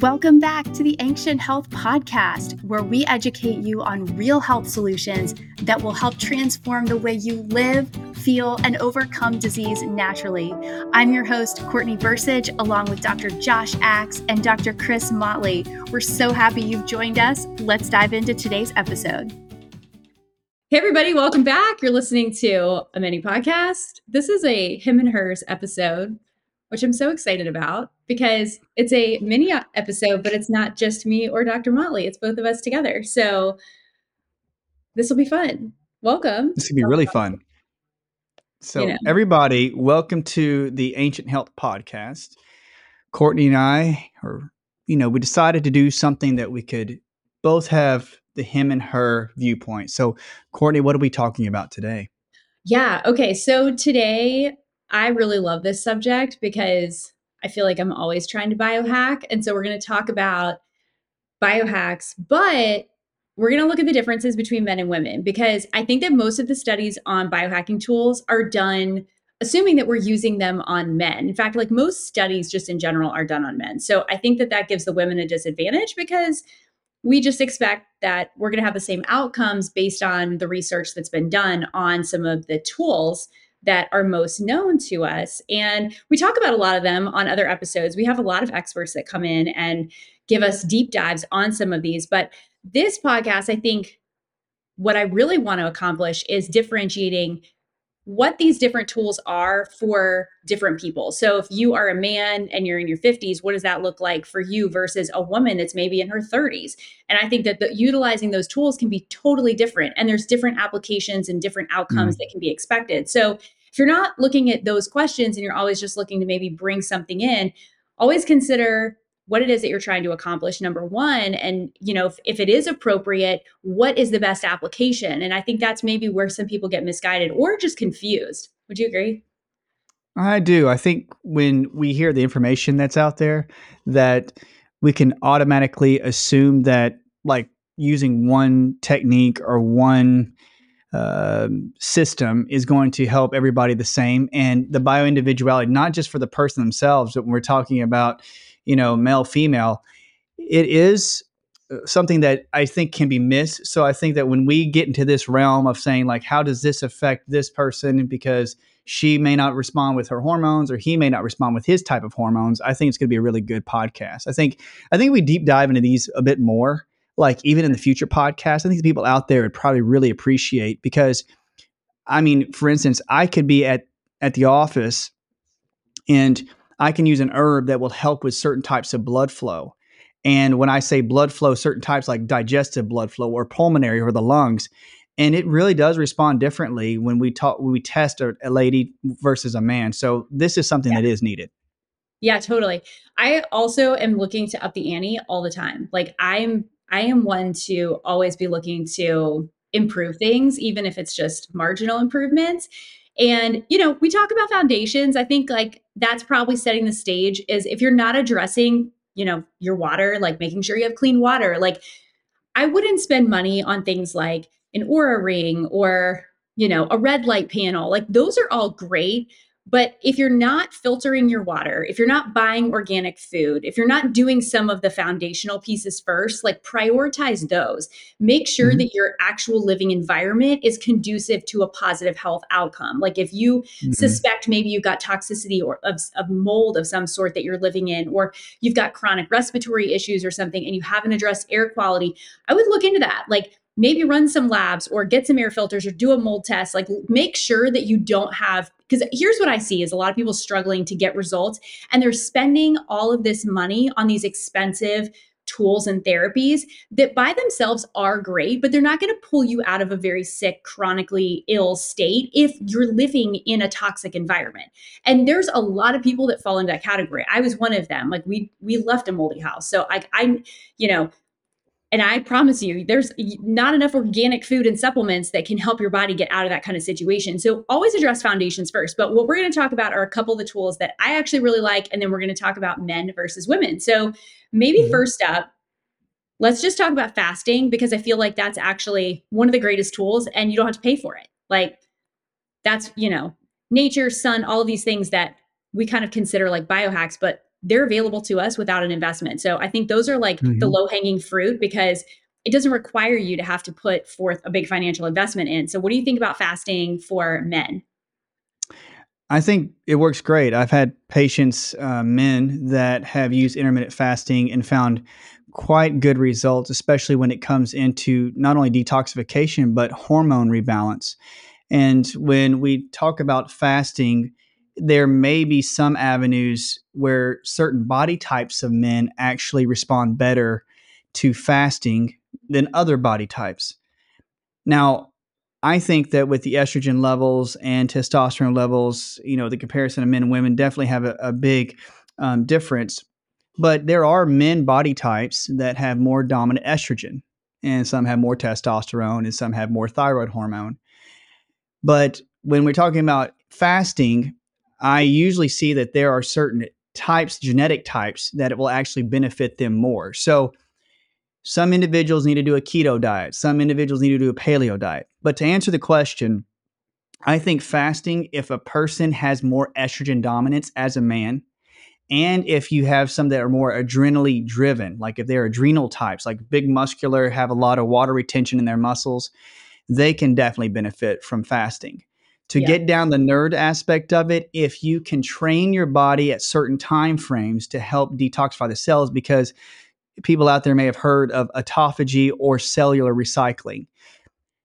Welcome back to the Ancient Health Podcast, where we educate you on real health solutions that will help transform the way you live, feel, and overcome disease naturally. I'm your host, Courtney Bursage, along with Dr. Josh Axe and Dr. Chris Motley. We're so happy you've joined us. Let's dive into today's episode. Hey, everybody, welcome back. You're listening to a mini podcast. This is a him and hers episode which I'm so excited about because it's a mini episode, but it's not just me or Dr. Motley. It's both of us together. So this will be fun. Welcome. This will be really fun. So, you know. everybody, welcome to the Ancient Health Podcast. Courtney and I, or you know, we decided to do something that we could both have the him and her viewpoint. So, Courtney, what are we talking about today? Yeah. Okay. So today I really love this subject because I feel like I'm always trying to biohack. And so we're going to talk about biohacks, but we're going to look at the differences between men and women because I think that most of the studies on biohacking tools are done assuming that we're using them on men. In fact, like most studies just in general are done on men. So I think that that gives the women a disadvantage because we just expect that we're going to have the same outcomes based on the research that's been done on some of the tools that are most known to us. And we talk about a lot of them on other episodes. We have a lot of experts that come in and give us deep dives on some of these. But this podcast, I think what I really want to accomplish is differentiating what these different tools are for different people. So if you are a man and you're in your 50s, what does that look like for you versus a woman that's maybe in her 30s? And I think that the, utilizing those tools can be totally different and there's different applications and different outcomes mm. that can be expected. So if you're not looking at those questions and you're always just looking to maybe bring something in, always consider what it is that you're trying to accomplish number one and you know if, if, it is appropriate what is the best application? And i think that's maybe where some people get misguided or just confused. Would you agree? I do. I think when we hear the information that's out there that we can automatically assume that like using one technique or one uh, system is going to help everybody the same. And the bio individuality not just for the person themselves but when we're talking about you know male female it is uh, something that i think can be missed. So i think that when we get into this realm of saying like how does this affect this person? Because she may not respond with her hormones or he may not respond with his type of hormones i think it's going to be a really good podcast. I think i think we deep dive into these a bit more like even in the future podcast, I think the people out there would probably really appreciate because I mean, for instance, I could be at at the office and I can use an herb that will help with certain types of blood flow. And when I say blood flow, certain types like digestive blood flow or pulmonary or the lungs, and it really does respond differently when we talk when we test a, a lady versus a man. So this is something yeah. that is needed. Yeah, totally. I also am looking to up the ante all the time. Like I'm I am one to always be looking to improve things, even if it's just marginal improvements. And, you know, we talk about foundations. I think like that's probably setting the stage is if you're not addressing, you know, your water, like making sure you have clean water, like I wouldn't spend money on things like an Oura ring or, you know, a red light panel. Like those are all great, but if you're not filtering your water, if you're not buying organic food, if you're not doing some of the foundational pieces first, like prioritize those. Make sure mm-hmm. that your actual living environment is conducive to a positive health outcome. Like if you mm-hmm. suspect maybe you've got toxicity or of, of mold of some sort that you're living in, or you've got chronic respiratory issues or something, and you haven't addressed air quality, I would look into that. Like maybe run some labs or get some air filters or do a mold test like make sure that you don't have because here's what i see is a lot of people struggling to get results and they're spending all of this money on these expensive tools and therapies that by themselves are great but they're not going to pull you out of a very sick chronically ill state if you're living in a toxic environment. And there's a lot of people that fall into that category. I was one of them. Like we we left a moldy house. So I i you know and I promise you, there's not enough organic food and supplements that can help your body get out of that kind of situation. So always address foundations first. But what we're going to talk about are a couple of the tools that I actually really like. And then we're going to talk about men versus women. So maybe mm-hmm. first up, let's just talk about fasting because I feel like that's actually one of the greatest tools and you don't have to pay for it. Like that's, you know, nature, sun, all of these things that we kind of consider like biohacks, but they're available to us without an investment. So I think those are like mm-hmm. the low hanging fruit because it doesn't require you to have to put forth a big financial investment in. So what do you think about fasting for men? I think it works great. I've had patients, uh, men, that have used intermittent fasting and found quite good results, especially when it comes into not only detoxification, but hormone rebalance. And when we talk about fasting, there may be some avenues where certain body types of men actually respond better to fasting than other body types. Now, I think that with the estrogen levels and testosterone levels, you know, the comparison of men and women definitely have a, a big um, difference. But there are men body types that have more dominant estrogen, and some have more testosterone, and some have more thyroid hormone. But when we're talking about fasting, I usually see that there are certain types, genetic types, that it will actually benefit them more. So some individuals need to do a keto diet, some individuals need to do a paleo diet. But to answer the question, I think fasting, if a person has more estrogen dominance as a man, and if you have some that are more adrenally driven, like if they're adrenal types, like big muscular, have a lot of water retention in their muscles, they can definitely benefit from fasting. To yeah. get down the nerd aspect of it, if you can train your body at certain time frames to help detoxify the cells, because people out there may have heard of autophagy or cellular recycling.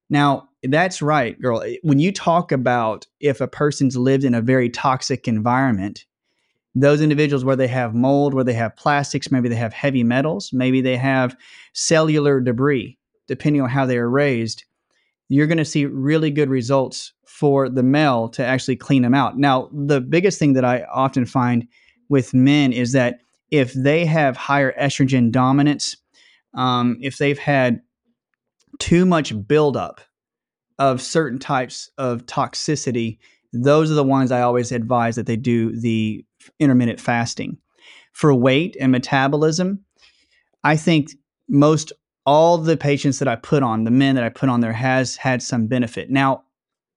Now, that's right, girl. When you talk about if a person's lived in a very toxic environment, those individuals where they have mold, where they have plastics, maybe they have heavy metals, maybe they have cellular debris, depending on how they are raised, you're going to see really good results for the male to actually clean them out. Now, the biggest thing that I often find with men is that if they have higher estrogen dominance, um, if they've had too much buildup of certain types of toxicity, those are the ones I always advise that they do the intermittent fasting. For weight and metabolism, I think most all the patients that I put on, the men that I put on there, has had some benefit. Now,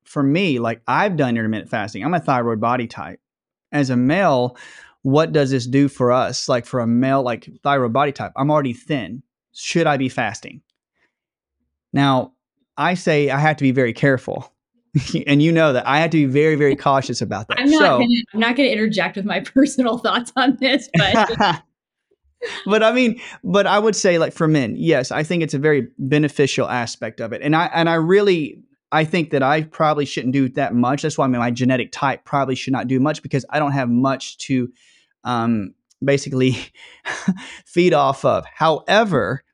for me, like I've done intermittent fasting, I'm a thyroid body type. As a male, what does this do for us? Like for a male, like thyroid body type, I'm already thin. Should I be fasting? Now, I say I have to be very careful. and you know that I have to be very, very cautious about that. I'm not so, gonna, I'm not going to interject with my personal thoughts on this, but but I mean, but I would say like for men, yes, I think it's a very beneficial aspect of it. And I and I really I think that I probably shouldn't do that much. That's why I mean my genetic type probably should not do much because I don't have much to um, basically feed off of. However,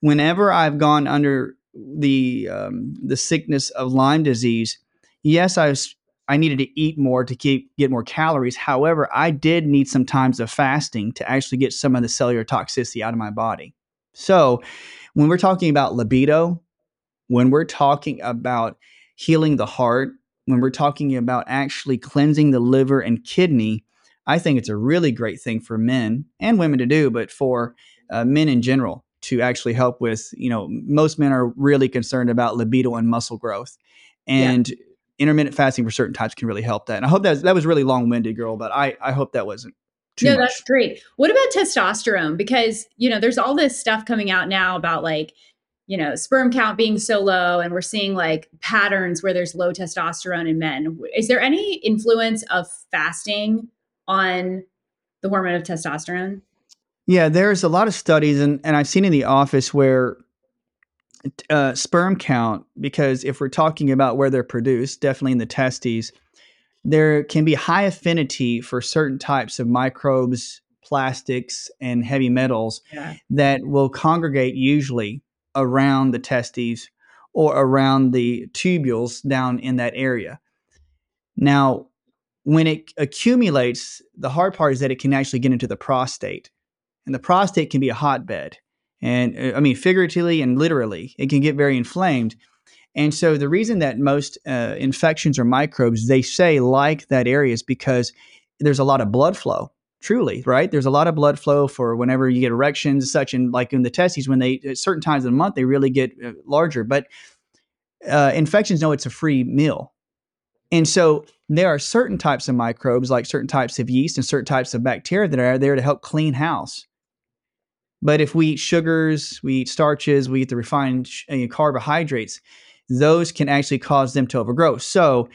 whenever I've gone under the um, the sickness of Lyme disease, yes, I was I needed to eat more to keep get more calories. However, I did need some times of fasting to actually get some of the cellular toxicity out of my body. So, when we're talking about libido, when we're talking about healing the heart, when we're talking about actually cleansing the liver and kidney, I think it's a really great thing for men and women to do, but for uh, men in general to actually help with, you know, most men are really concerned about libido and muscle growth. And yeah. intermittent fasting for certain types can really help that. And I hope that that was really long winded, girl, but I, I hope that wasn't no, much. that's great. What about testosterone? Because, you know, there's all this stuff coming out now about like, you know, sperm count being so low, and we're seeing like patterns where there's low testosterone in men. Is there any influence of fasting on the hormone of testosterone? Yeah, there's a lot of studies, and, and I've seen in the office where uh, sperm count, because if we're talking about where they're produced, definitely in the testes, there can be high affinity for certain types of microbes, plastics, and heavy metals yeah. that will congregate usually around the testes or around the tubules down in that area. Now, when it accumulates, the hard part is that it can actually get into the prostate. And the prostate can be a hotbed. And uh, I mean, figuratively and literally, it can get very inflamed. And so the reason that most uh, infections or microbes, they say like that area is because there's a lot of blood flow. Truly, right? There's a lot of blood flow for whenever you get erections, such and like in the testes, when they at certain times of the month they really get uh, larger. But uh, infections know it's a free meal And so there are certain types of microbes, like certain types of yeast and certain types of bacteria that are there to help clean house. But if we eat sugars, we eat starches, we eat the refined uh, carbohydrates, those can actually cause them to overgrow. So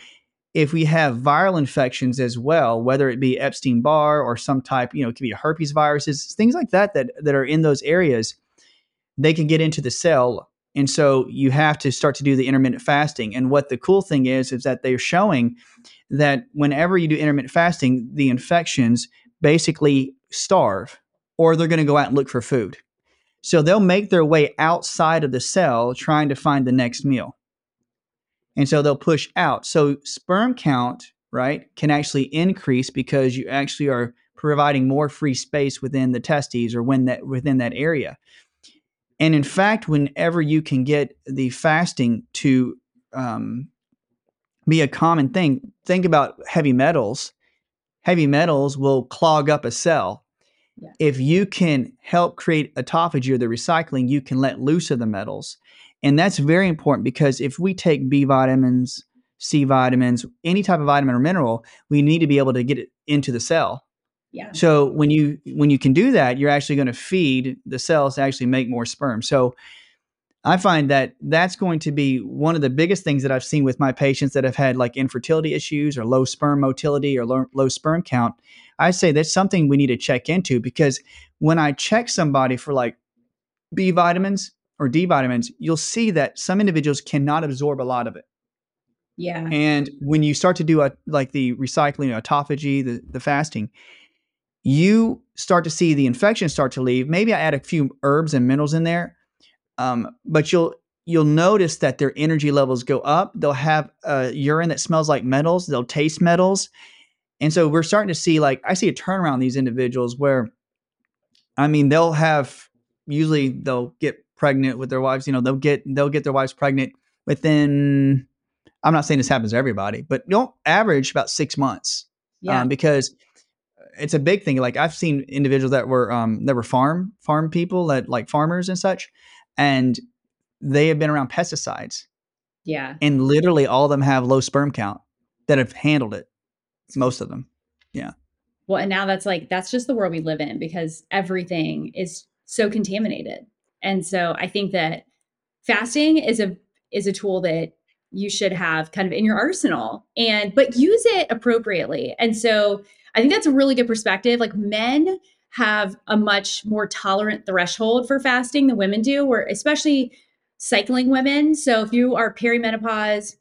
if we have viral infections as well, whether it be Epstein Barr or some type, you know, it could be herpes viruses, things like that, that that are in those areas, they can get into the cell. And so you have to start to do the intermittent fasting. And what the cool thing is, is that they're showing that whenever you do intermittent fasting, the infections basically starve or they're going to go out and look for food. So they'll make their way outside of the cell trying to find the next meal. And so they'll push out. So sperm count, right, can actually increase because you actually are providing more free space within the testes or when that within that area. And in fact, whenever you can get the fasting to um, be a common thing, think about heavy metals. Heavy metals will clog up a cell. Yeah. If you can help create autophagy or the recycling, you can let loose of the metals. And that's very important because if we take B vitamins, C vitamins, any type of vitamin or mineral, we need to be able to get it into the cell. Yeah. So when you when you can do that, you're actually going to feed the cells to actually make more sperm. So I find that that's going to be one of the biggest things that I've seen with my patients that have had like infertility issues or low sperm motility or low, low sperm count. I say that's something we need to check into because when I check somebody for like B vitamins, or D vitamins, you'll see that some individuals cannot absorb a lot of it. Yeah. And when you start to do a like the recycling, autophagy, the, the fasting, you start to see the infection start to leave. Maybe I add a few herbs and minerals in there, um, but you'll you'll notice that their energy levels go up. They'll have a urine that smells like metals. They'll taste metals, and so we're starting to see like I see a turnaround in these individuals where, I mean, they'll have usually they'll get pregnant with their wives, you know, they'll get they'll get their wives pregnant within. I'm not saying this happens to everybody, but don't average about six months. Yeah. Um, because it's a big thing. Like I've seen individuals that were um, that were farm farm people that like farmers and such, and they have been around pesticides. Yeah. And literally all of them have low sperm count that have handled it. Most of them. Yeah. Well, and now that's like that's just the world we live in because everything is so contaminated. And so I think that fasting is a is a tool that you should have kind of in your arsenal and but use it appropriately. And so I think that's a really good perspective. Like men have a much more tolerant threshold for fasting than women do, where especially cycling women. So if you are perimenopause,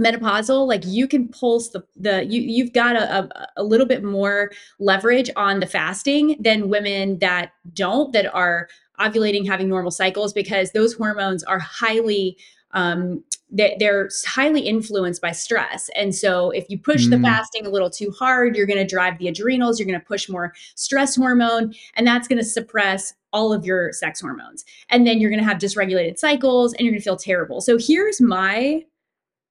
menopausal like you can pulse the the you you've got a, a, a, little bit more leverage on the fasting than women that don't that are ovulating having normal cycles because those hormones are highly um, they're highly influenced by stress. And so if you push mm. the fasting a little too hard, you're going to drive the adrenals, you're going to push more stress hormone, and that's going to suppress all of your sex hormones. And then you're going to have dysregulated cycles and you're going to feel terrible. So here's my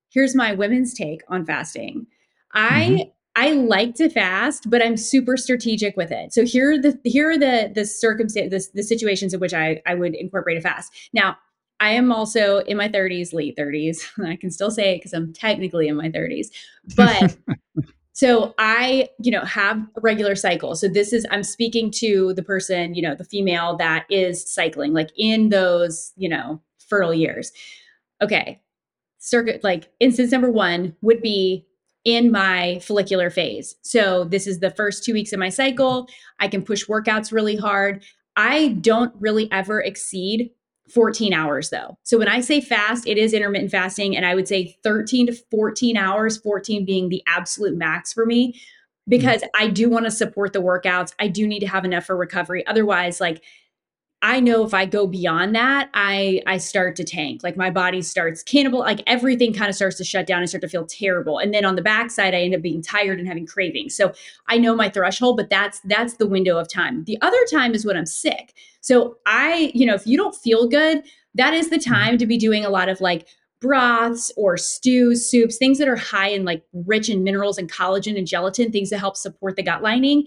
here's my women's take on fasting. I mm-hmm. I like to fast, but I'm super strategic with it. So here are the here are the the circumstances, the, the situations in which I I would incorporate a fast. Now, I am also in my 30s, late 30s. I can still say it because I'm technically in my 30s. But so I, you know, have a regular cycle. So this is I'm speaking to the person, you know, the female that is cycling, like in those, you know, fertile years. Okay circuit like instance number one would be in my follicular phase. So this is the first 2 weeks of my cycle. I can push workouts really hard. I don't really ever exceed 14 hours though. So when I say fast, it is intermittent fasting and I would say 13 to 14 hours, 14 being the absolute max for me because mm-hmm. I do want to support the workouts. I do need to have enough for recovery. Otherwise, like I know if I go beyond that, I I start to tank. Like my body starts cannibal, like everything kind of starts to shut down and start to feel terrible. And then on the backside, I end up being tired and having cravings. So I know my threshold, but that's that's the window of time. The other time is when I'm sick. So I, you know, if you don't feel good, that is the mm-hmm. time to be doing a lot of like broths or stews, soups, things that are high in like rich in minerals and collagen and gelatin, things that help support the gut lining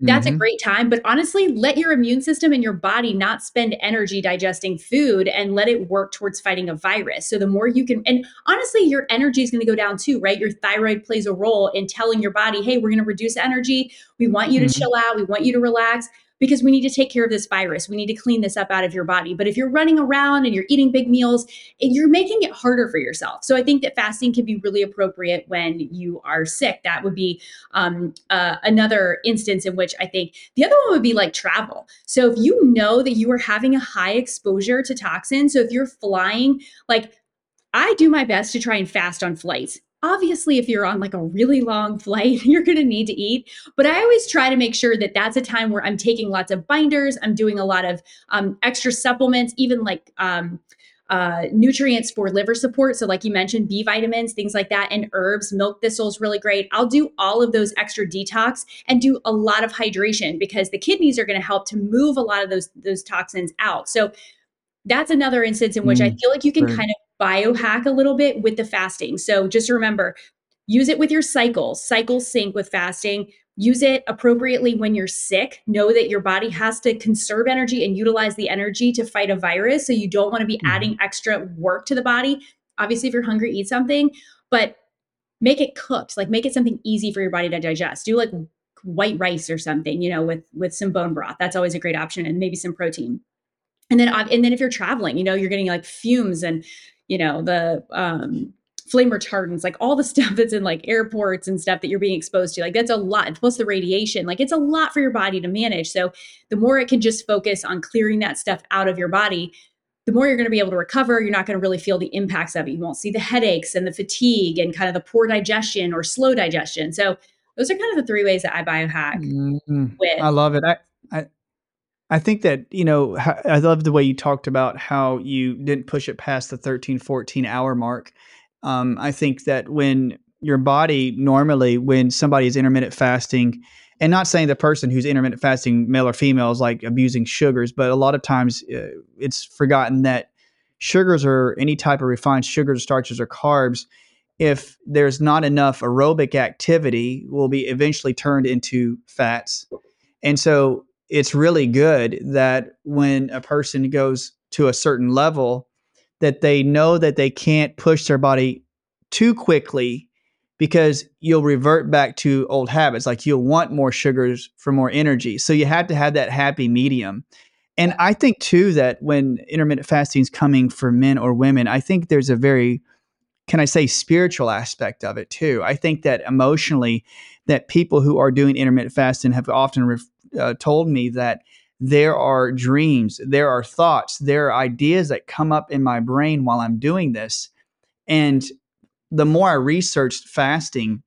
that's mm-hmm. a great time. But honestly, let your immune system and your body not spend energy digesting food and let it work towards fighting a virus. So the more you can, and honestly, your energy is going to go down too, right? Your thyroid plays a role in telling your body, hey, we're going to reduce energy. We want you mm-hmm. to chill out. We want you to relax because we need to take care of this virus. We need to clean this up out of your body. But if you're running around and you're eating big meals, you're making it harder for yourself. So I think that fasting can be really appropriate when you are sick. That would be um, uh, another instance in which I think the other one would be like travel. So if you know that you are having a high exposure to toxins, so if you're flying, like I do my best to try and fast on flights obviously if you're on like a really long flight you're going to need to eat but i always try to make sure that that's a time where i'm taking lots of binders i'm doing a lot of um, extra supplements even like um, uh, nutrients for liver support. So like you mentioned b vitamins things like that and herbs. Milk thistle is really great. I'll do all of those extra detox and do a lot of hydration because the kidneys are going to help to move a lot of those those toxins out. So that's another instance in which mm, I feel like you can right. kind of biohack a little bit with the fasting. So just remember, use it with your cycles. cycle sync with fasting. Use it appropriately when you're sick. Know that your body has to conserve energy and utilize the energy to fight a virus. So you don't want to be mm-hmm. adding extra work to the body. Obviously, if you're hungry, eat something, but make it cooked. Like make it something easy for your body to digest. Do like white rice or something, you know, with with some bone broth. That's always a great option, and maybe some protein. And then, and then if you're traveling, you know, you're getting like fumes and you know, the um, flame retardants, like all the stuff that's in like airports and stuff that you're being exposed to. Like that's a lot. Plus the radiation, like it's a lot for your body to manage. So the more it can just focus on clearing that stuff out of your body, the more you're going to be able to recover. You're not going to really feel the impacts of it. You won't see the headaches and the fatigue and kind of the poor digestion or slow digestion. So those are kind of the three ways that I biohack mm-hmm. with. I love it. I, I think that, you know, I love the way you talked about how you didn't push it past the 13, 14 hour mark. Um, I think that when your body normally, when somebody is intermittent fasting, and not saying the person who's intermittent fasting, male or female, is like abusing sugars, but a lot of times uh, it's forgotten that sugars or any type of refined sugars, starches, or carbs, if there's not enough aerobic activity, will be eventually turned into fats. And so it's really good that when a person goes to a certain level that they know that they can't push their body too quickly because you'll revert back to old habits like you'll want more sugars for more energy. So you have to have that happy medium. And i think too that when intermittent fasting is coming for men or women i think there's a very can i say spiritual aspect of it too. I think that emotionally that people who are doing intermittent fasting have often re- uh, told me that there are dreams, there are thoughts, there are ideas that come up in my brain while I'm doing this. And the more I researched fasting,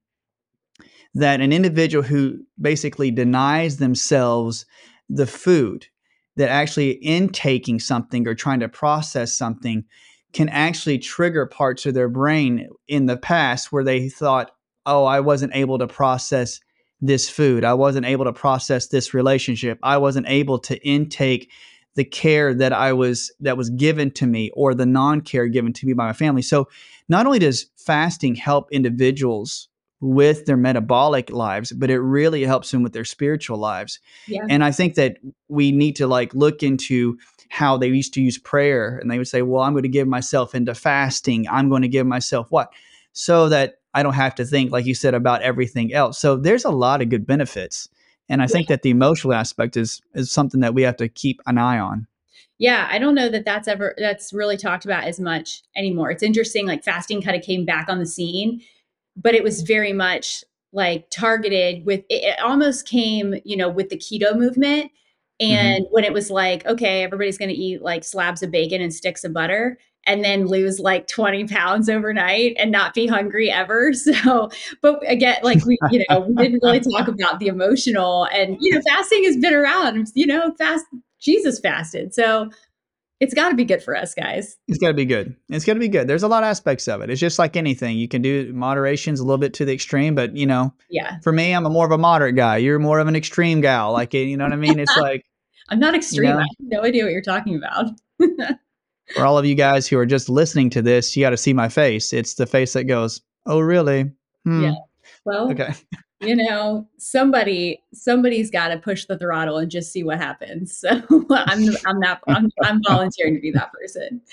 that an individual who basically denies themselves the food, that actually intaking something or trying to process something can actually trigger parts of their brain in the past where they thought, oh, I wasn't able to process this food. I wasn't able to process this relationship. I wasn't able to intake the care that I was that was given to me or the non-care given to me by my family. So not only does fasting help individuals with their metabolic lives, but it really helps them with their spiritual lives. Yeah. And I think that we need to like look into how they used to use prayer and they would say, "Well, I'm going to give myself into fasting. I'm going to give myself what?" So that I don't have to think, like you said, about everything else. So there's a lot of good benefits. And I yeah. think that the emotional aspect is is something that we have to keep an eye on. Yeah, I don't know that that's ever that's really talked about as much anymore. It's interesting like fasting kind of came back on the scene, but it was very much like targeted with it, it almost came, you know, with the keto movement mm-hmm. and mm-hmm. when it was like, okay, everybody's going to eat like slabs of bacon and sticks of butter and then lose like 20 pounds overnight and not be hungry ever. So, but again, like we, you know, we didn't really talk about the emotional and, you know, fasting has been around, you know, fast, Jesus fasted. So it's got to be good for us guys. It's got to be good. It's got to be good. There's a lot of aspects of it. It's just like anything. You can do moderations a little bit to the extreme, but you know, yeah. For me, I'm a more of a moderate guy. You're more of an extreme gal. Like, you know what I mean? It's like I'm not extreme. You know? I have no idea what you're talking about. For all of you guys who are just listening to this, you got to see my face. It's the face that goes, "Oh, really?" Hmm. Yeah. Well, okay. you know, somebody somebody's got to push the throttle and just see what happens. So I'm I'm not I'm, I'm volunteering to be that person.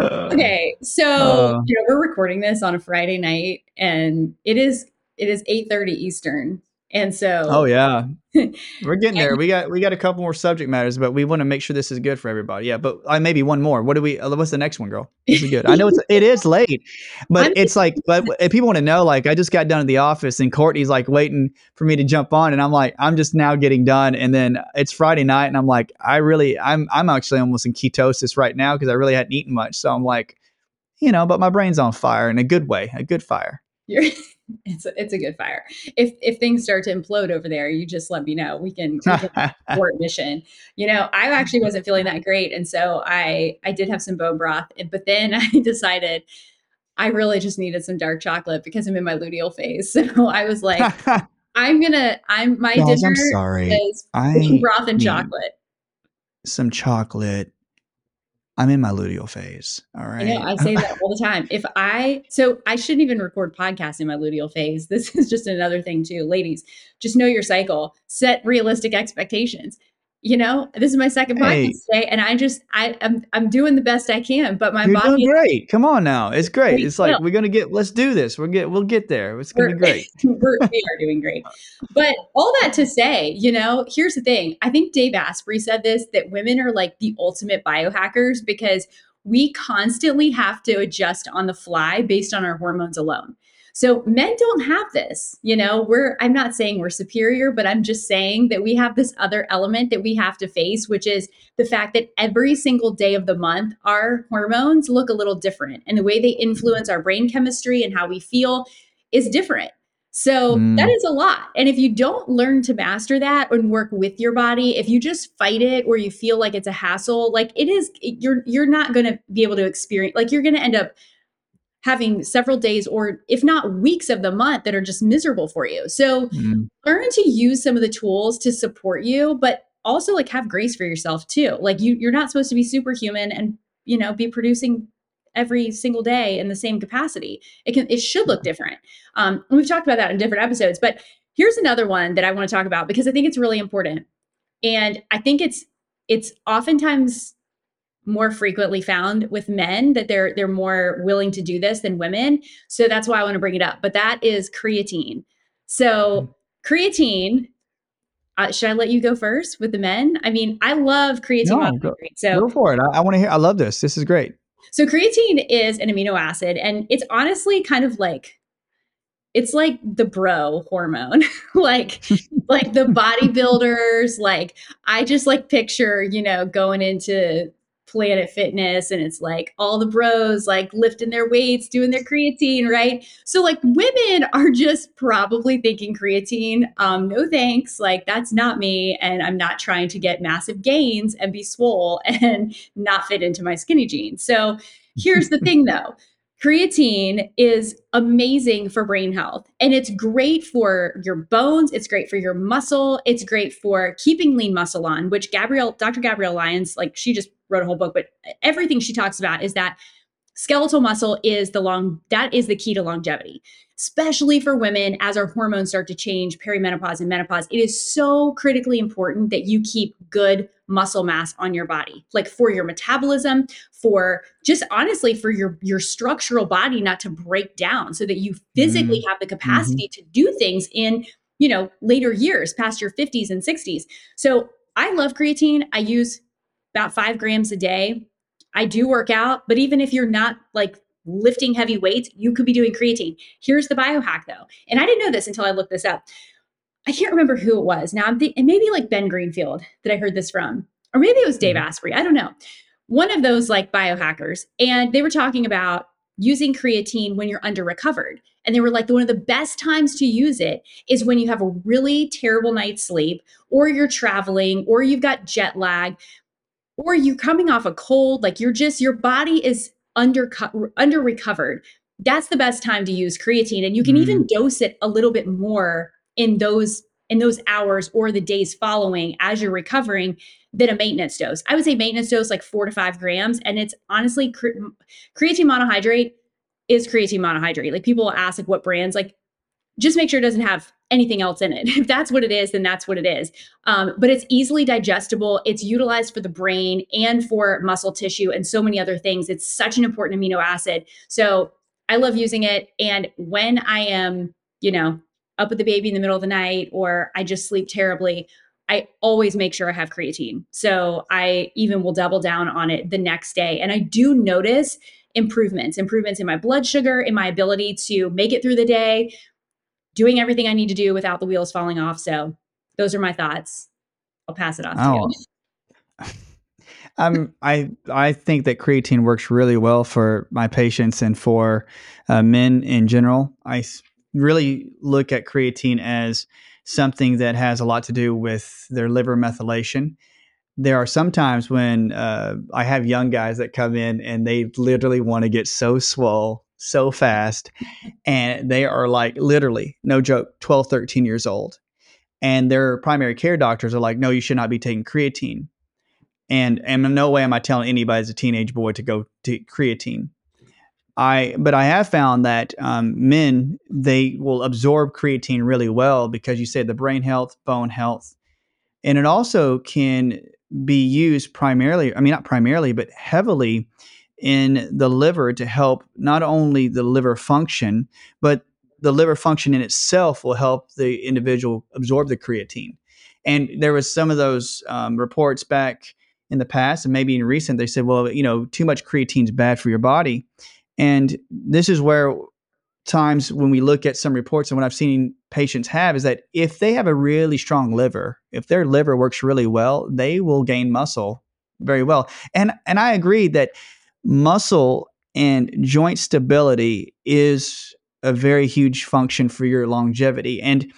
Okay, so uh, you know we're recording this on a Friday night, and it is it is eight thirty Eastern. And so Oh yeah. We're getting there. We got we got a couple more subject matters, but we want to make sure this is good for everybody. Yeah, but uh, maybe one more. What do we uh, what's the next one, girl? This is good. I know it's it is late. But it's like but if people want to know like I just got done at the office and Courtney's like waiting for me to jump on and I'm like I'm just now getting done and then it's Friday night and I'm like I really I'm I'm actually almost in ketosis right now because I really hadn't eaten much. So I'm like you know, but my brain's on fire in a good way, a good fire. You're it's a, it's a good fire. If if things start to implode over there, you just let me know. We can, we can support mission. You know, I actually wasn't feeling that great, and so I I did have some bone broth, but then I decided I really just needed some dark chocolate because I'm in my luteal phase. So I was like, I'm gonna I'm my dinner I'm sorry. is I broth and chocolate. Some chocolate I'm in my luteal phase. All right. I know. I say that all the time. If I, so I shouldn't even record podcasts in my luteal phase. This is just another thing, too. Ladies, just know your cycle, set realistic expectations you know this is my second hey. podcast today and i just i i'm, I'm doing the best i can but my You're body doing great. Come on now. It's great. It's like we're gonna get let's do this. We'll get we'll get there. It's gonna we're, be great. we're, we are doing great. But all that to say you know here's the thing. I think dave asprey said this that women are like the ultimate biohackers because we constantly have to adjust on the fly based on our hormones alone so men don't have this, you know, we're, I'm not saying we're superior, but I'm just saying that we have this other element that we have to face, which is the fact that every single day of the month, our hormones look a little different. And the way they influence our brain chemistry and how we feel is different. So mm. that is a lot. And if you don't learn to master that and work with your body, if you just fight it or you feel like it's a hassle, like it is you're you're not going to be able to experience like you're going to end up having several days or if not weeks of the month that are just miserable for you. So mm-hmm. learn to use some of the tools to support you, but also like have grace for yourself too. Like you you're not supposed to be superhuman and you know be producing every single day in the same capacity. It can it should look different. Um, we've talked about that in different episodes, but here's another one that I want to talk about because I think it's really important. And I think it's it's oftentimes more frequently found with men that they're they're more willing to do this than women. So that's why I want to bring it up. But that is creatine. So hmm. creatine. Uh, should I let you go first with the men? I mean, I love creatine. No, go, so go for it. I, I want to hear. I love this. This is great. So creatine is an amino acid, and it's honestly kind of like it's like the bro hormone like like the bodybuilders like i just like picture you know going into Planet Fitness and it's like all the bros like lifting their weights, doing their creatine, right? So like women are just probably thinking creatine, um, no thanks, like that's not me. And I'm not trying to get massive gains and be swole and not fit into my skinny jeans. So here's the thing though. Creatine is amazing for brain health and it's great for your bones. It's great for your muscle. It's great for keeping lean muscle on, which Gabrielle, Dr. Gabrielle Lyons, like she just wrote a whole book, but everything she talks about is that skeletal muscle is the long that is the key to longevity especially for women as our hormones start to change perimenopause and menopause it is so critically important that you keep good muscle mass on your body like for your metabolism for just honestly for your your structural body not to break down so that you physically mm-hmm. have the capacity mm-hmm. to do things in you know later years past your 50s and 60s so i love creatine i use about five grams a day. I do work out, but even if you're not like lifting heavy weights, you could be doing creatine. Here's the biohack though. And I didn't know this until I looked this up. I can't remember who it was. Now I'm thinking maybe like Ben Greenfield that I heard this from, or maybe it was Dave mm-hmm. Asprey. I don't know. One of those like biohackers. And they were talking about using creatine when you're under recovered. And they were like, one of the best times to use it is when you have a really terrible night's sleep, or you're traveling, or you've got jet lag, or you're coming off a cold, like you're just, your body is under, under recovered. That's the best time to use creatine. And you can mm. even dose it a little bit more in those in those hours or the days following as you're recovering than a maintenance dose. I would say maintenance dose like four to five grams. And it's honestly cre- creatine monohydrate is creatine monohydrate. Like people ask like what brands, like just make sure it doesn't have anything else in it. If that's what it is, then that's what it is. Um, but it's easily digestible. It's utilized for the brain and for muscle tissue and so many other things. It's such an important amino acid. So I love using it. And when I am, you know, up with the baby in the middle of the night or I just sleep terribly, I always make sure I have creatine. So I even will double down on it the next day. And I do notice improvements, improvements in my blood sugar, in my ability to make it through the day, doing everything I need to do without the wheels falling off. So those are my thoughts. I'll pass it off oh. to you. um, I I think that creatine works really well for my patients and for uh, men in general. I really look at creatine as something that has a lot to do with their liver methylation. There are some times when uh, I have young guys that come in and they literally want to get so swole so fast. And they are like literally, no joke, 12, 13 years old. And their primary care doctors are like, no, you should not be taking creatine. And, and in no way am I telling anybody as a teenage boy to go to creatine. I but I have found that um, men they will absorb creatine really well because you say the brain health, bone health, and it also can be used primarily. I mean, not primarily, but heavily in the liver to help not only the liver function, but the liver function in itself will help the individual absorb the creatine. And there was some of those um, reports back in the past, and maybe in recent, they said, well, you know, too much creatine is bad for your body. And this is where times when we look at some reports and what I've seen patients have is that if they have a really strong liver, if their liver works really well, they will gain muscle very well. And and I agree that muscle and joint stability is a very huge function for your longevity. And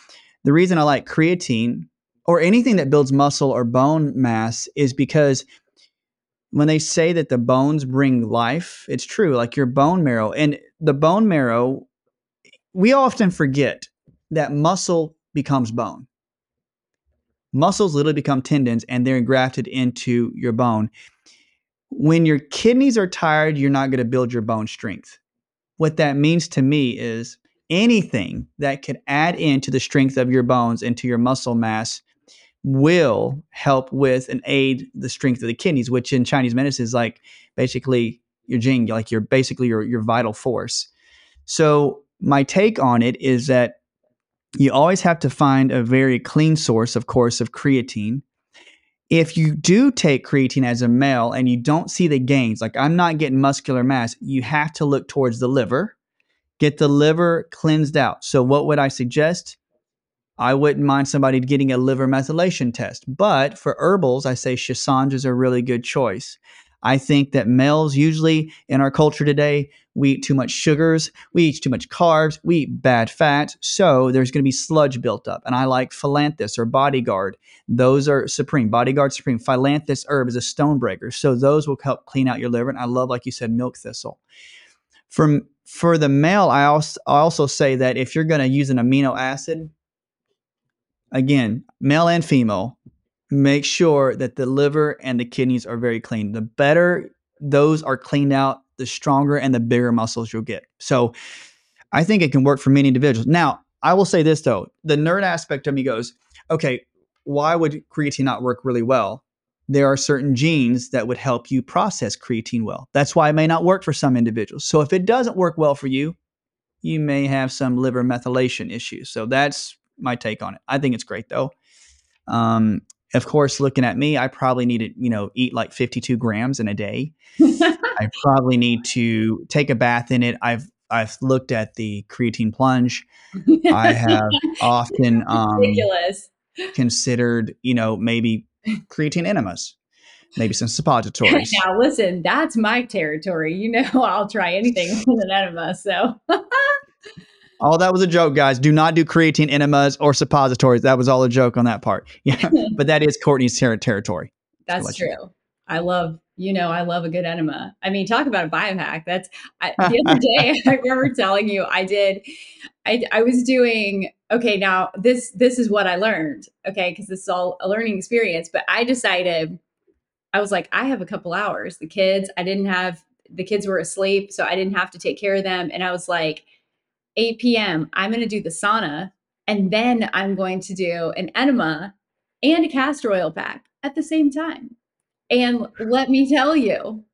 the reason I like creatine or anything that builds muscle or bone mass is because when they say that the bones bring life, it's true. Like your bone marrow and the bone marrow, we often forget that muscle becomes bone. Muscles literally become tendons and they're engrafted into your bone. When your kidneys are tired, you're not going to build your bone strength. What that means to me is anything that could add into the strength of your bones and to your muscle mass will help with and aid the strength of the kidneys, which in Chinese medicine is like basically your jing, like your basically your your vital force. So my take on it is that you always have to find a very clean source, of course, of creatine. If you do take creatine as a male and you don't see the gains, like I'm not getting muscular mass, you have to look towards the liver, get the liver cleansed out. So, what would I suggest? I wouldn't mind somebody getting a liver methylation test. But for herbals, I say Schisandra is a really good choice. I think that males usually in our culture today, we eat too much sugars, we eat too much carbs, we eat bad fats. So there's going to be sludge built up. And I like Phyllanthus or Bodyguard. Those are supreme. Bodyguard supreme. Phyllanthus herb is a stonebreaker. So those will help clean out your liver. And I love, like you said, milk thistle. From for the male, I also, I also say that if you're going to use an amino acid, again, male and female, make sure that the liver and the kidneys are very clean. The better those are cleaned out, the stronger and the bigger muscles you'll get. So I think it can work for many individuals. Now, I will say this though the nerd aspect of me goes, okay, why would creatine not work really well? There are certain genes that would help you process creatine well. That's why it may not work for some individuals. So if it doesn't work well for you, you may have some liver methylation issues. So that's my take on it. I think it's great though. Um, of course, looking at me, I probably need to, you know, eat like 52 grams in a day. I probably need to take a bath in it. I've I've looked at the creatine plunge. I have often um, considered, you know, maybe creatine enemas, maybe some suppositories. now, listen, that's my territory. You know, I'll try anything with an enema. So all that was a joke, guys. Do not do creatine enemas or suppositories. That was all a joke on that part. Yeah, but that is Courtney's ter- territory. That's true. You know. I love, you know, I love a good enema. I mean, talk about a biohack. That's I, the other day. I remember telling you I did. I I was doing okay. Now this this is what I learned. Okay, because this is all a learning experience. But I decided. I was like, I have a couple hours. The kids, I didn't have the kids were asleep, so I didn't have to take care of them. And I was like, 8 p.m., I'm going to do the sauna And then I'm going to do an enema and a castor oil pack at the same time. And let me tell you,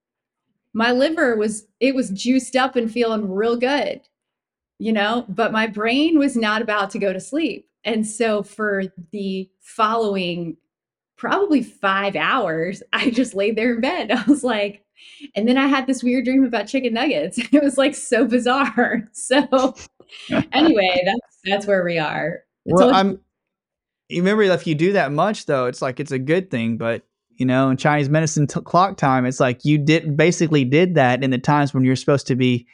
my liver was it was juiced up and feeling real good. You know, but my brain was not about to go to sleep. And so for the following probably 5 hours, I just laid there in bed. I was like, and then I had this weird dream about chicken nuggets. It was like so bizarre. So anyway, that's that's where we are. Well, I'm you remember if you do that much though, it's like it's a good thing, but you know, in Chinese medicine t- clock time, it's like you did basically did that in the times when you're supposed to be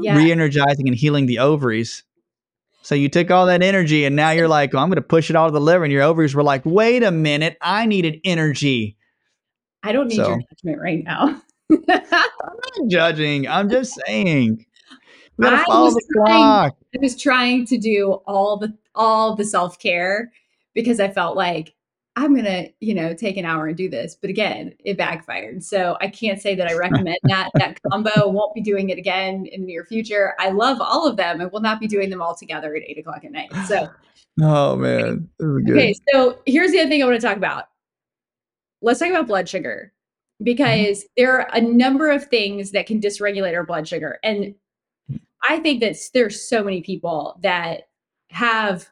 yeah. re-energizing and healing the ovaries. So you took all that energy and now you're like, oh, I'm going to push it all to the liver. And your ovaries were like, wait a minute, I needed energy. I don't need so, your judgment right now. I'm not judging. I'm just saying. We gotta I follow the trying, clock. I was trying to do all the all the self care because I felt like I'm gonna, you know, take an hour and do this. But again, it backfired. So I can't say that I recommend that that combo. Won't be doing it again in the near future. I love all of them and will not be doing them all together at eight o'clock at night. So Oh man. Okay, so here's the other thing I want to talk about. Let's talk about blood sugar mm-hmm. because mm-hmm. there are a number of things that can dysregulate our blood sugar. And I think that there's so many people that have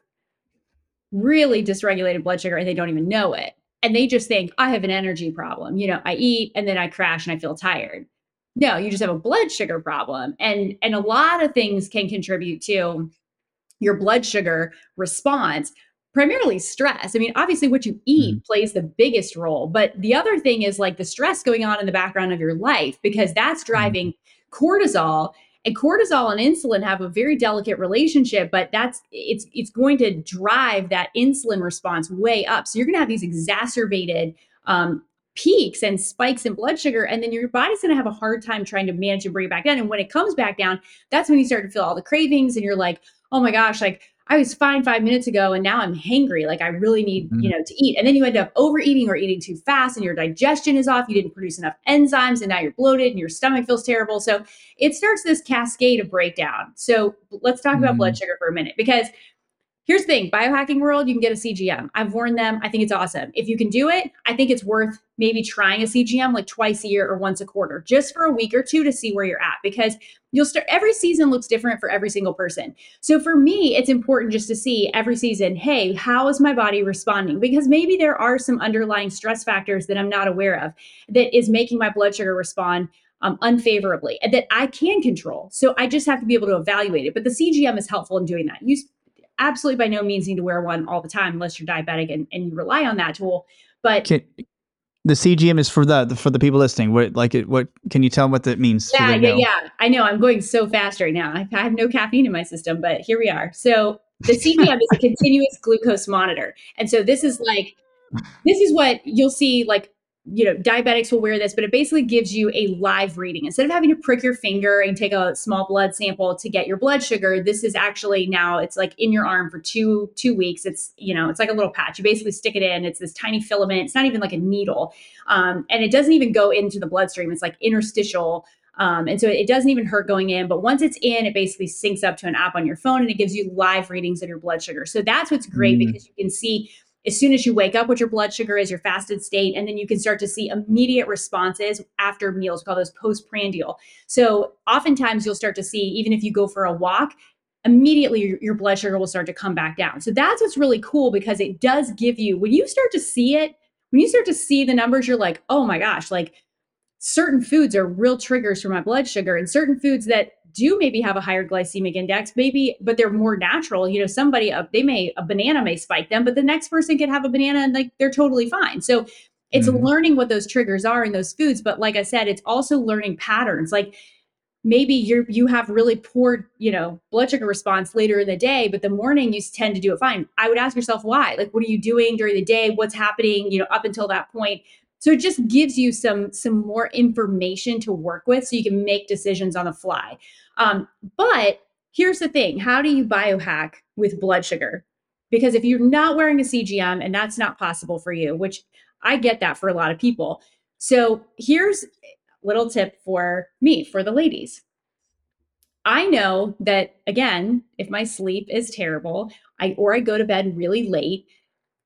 really dysregulated blood sugar and they don't even know it. And they just think, I have an energy problem. You know, I eat and then I crash and I feel tired. No, you just have a blood sugar problem. And and a lot of things can contribute to your blood sugar response primarily stress. I mean, obviously, what you eat mm. plays the biggest role, but the other thing is like the stress going on in the background of your life because that's driving mm. cortisol and cortisol and insulin have a very delicate relationship but that's it's it's going to drive that insulin response way up. So you're going to have these exacerbated um, peaks and spikes in blood sugar and then your body's going to have a hard time trying to manage and bring it back down. And when it comes back down that's when you start to feel all the cravings and you're like oh my gosh like I was fine five minutes ago and now I'm hangry. Like I really need, mm-hmm. you know, to eat. And then you end up overeating or eating too fast and your digestion is off. You didn't produce enough enzymes and now you're bloated and your stomach feels terrible. So it starts this cascade of breakdown. So let's talk mm-hmm. about blood sugar for a minute because Here's the thing biohacking world, you can get a CGM. I've worn them. I think it's awesome. If you can do it, I think it's worth maybe trying a CGM like twice a year or once a quarter, just for a week or two to see where you're at because you'll start every season looks different for every single person. So for me, it's important just to see every season, hey, how is my body responding? Because maybe there are some underlying stress factors that I'm not aware of that is making my blood sugar respond um, unfavorably and that I can control. So I just have to be able to evaluate it. But the CGM is helpful in doing that. You absolutely by no means need to wear one all the time unless you're diabetic and, and you rely on that tool. But can, the CGM is for the, the, for the people listening. What like it? What can you tell them what that means? Yeah, yeah, yeah. I know. I'm going so fast right now. I have no caffeine in my system, but here we are. So the CGM is a continuous glucose monitor, and so this is like this is what you'll see like you know, diabetics will wear this, but it basically gives you a live reading. Instead of having to prick your finger and take a small blood sample to get your blood sugar, this is actually now it's like in your arm for two two weeks. It's you know, it's like a little patch. You basically stick it in. It's this tiny filament. It's not even like a needle, um, and it doesn't even go into the bloodstream. It's like interstitial. Um, and so it doesn't even hurt going in, but once it's in, it basically syncs up to an app on your phone and it gives you live readings of your blood sugar. So that's what's great mm. because you can see as soon as you wake up what your blood sugar is, your fasted state, and then you can start to see immediate responses after meals. We call those postprandial. So oftentimes you'll start to see, even if you go for a walk, immediately your, your blood sugar will start to come back down. So that's what's really cool because it does give you, when you start to see it, when you start to see the numbers, you're like, oh my gosh, like certain foods are real triggers for my blood sugar and certain foods that do maybe have a higher glycemic index, maybe, but they're more natural. You know, somebody, uh, they may, a banana may spike them, but the next person could have a banana and like they're totally fine. So it's mm-hmm. learning what those triggers are in those foods. But like I said, it's also learning patterns. Like maybe you're, you have really poor, you know, blood sugar response later in the day, but the morning you tend to do it fine. I would ask yourself why. Like, what are you doing during the day? What's happening, you know, up until that point? So it just gives you some some more information to work with so you can make decisions on the fly. Um, but here's the thing how do you biohack with blood sugar? Because if you're not wearing a CGM and that's not possible for you, which I get that for a lot of people. So here's a little tip for me, for the ladies. I know that again, if my sleep is terrible, I or I go to bed really late,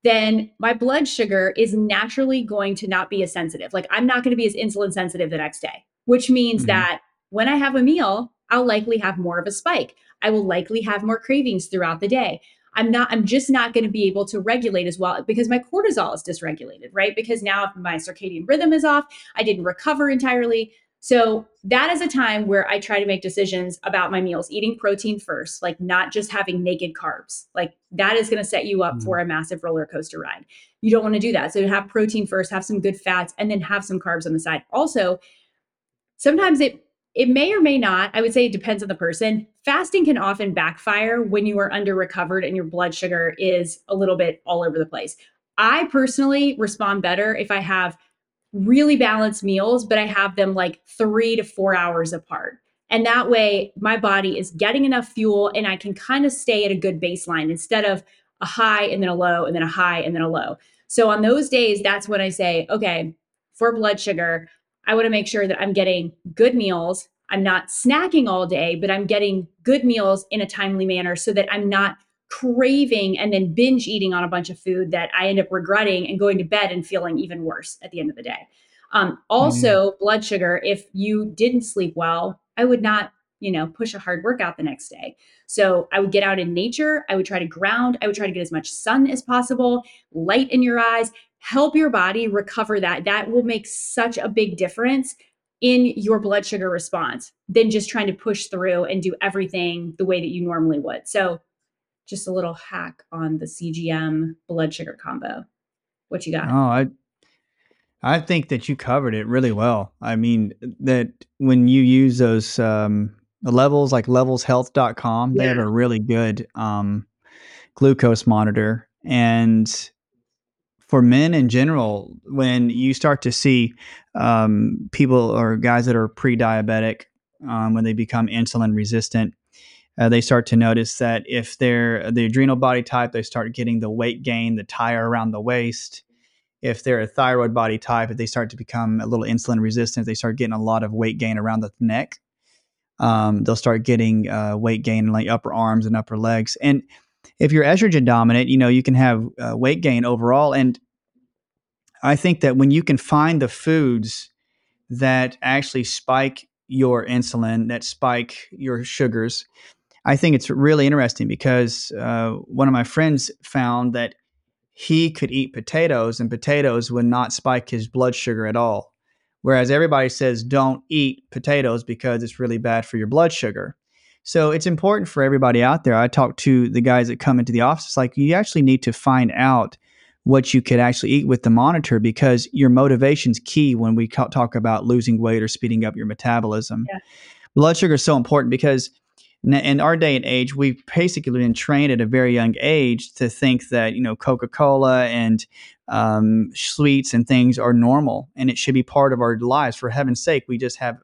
then my blood sugar is naturally going to not be as sensitive. Like I'm not going to be as insulin sensitive the next day, which means mm-hmm. that when I have a meal, I'll likely have more of a spike. I will likely have more cravings throughout the day. I'm not, I'm just not going to be able to regulate as well because my cortisol is dysregulated, right? Because now my circadian rhythm is off, I didn't recover entirely. So that is a time where I try to make decisions about my meals, eating protein first, like not just having naked carbs. Like that is going to set you up mm-hmm. for a massive roller coaster ride. You don't want to do that. So have protein first, have some good fats, and then have some carbs on the side. Also, sometimes it it may or may not, I would say it depends on the person. Fasting can often backfire when you are under recovered and your blood sugar is a little bit all over the place. I personally respond better if I have really balanced meals, but I have them like three to four hours apart. And that way, my body is getting enough fuel and I can kind of stay at a good baseline instead of a high and then a low and then a high and then a low. So on those days, that's when I say, okay, for blood sugar, I want to make sure that I'm getting good meals. I'm not snacking all day, but I'm getting good meals in a timely manner so that I'm not craving and then binge eating on a bunch of food that I end up regretting and going to bed and feeling even worse at the end of the day. Um, also, mm. blood sugar, if you didn't sleep well, I would not, you know, push a hard workout the next day. So I would get out in nature. I would try to ground. I would try to get as much sun as possible, light in your eyes, help your body recover that. That will make such a big difference in your blood sugar response than just trying to push through and do everything the way that you normally would. So just a little hack on the CGM blood sugar combo. What you got? Oh, I I think that you covered it really well. I mean, that when you use those um, levels like levelshealth.com, yeah. they have a really good um, glucose monitor. And for men in general, when you start to see um, people or guys that are pre diabetic, um, when they become insulin resistant, uh, they start to notice that if they're the adrenal body type, they start getting the weight gain, the tire around the waist. If they're a thyroid body type, if they start to become a little insulin resistant, they start getting a lot of weight gain around the neck. Um, they'll start getting uh, weight gain in like upper arms and upper legs. And if you're estrogen dominant, you know you can have uh, weight gain overall. And I think that when you can find the foods that actually spike your insulin, that spike your sugars, I think it's really interesting because uh, one of my friends found that he could eat potatoes and potatoes would not spike his blood sugar at all. Whereas everybody says don't eat potatoes because it's really bad for your blood sugar. So it's important for everybody out there. I talk to the guys that come into the office. It's like you actually need to find out what you could actually eat with the monitor because your motivation's key when we talk about losing weight or speeding up your metabolism. Yeah. Blood sugar is so important because in our day and age, we've basically been trained at a very young age to think that you know Coca Cola and um, sweets and things are normal, and it should be part of our lives. For heaven's sake, we just have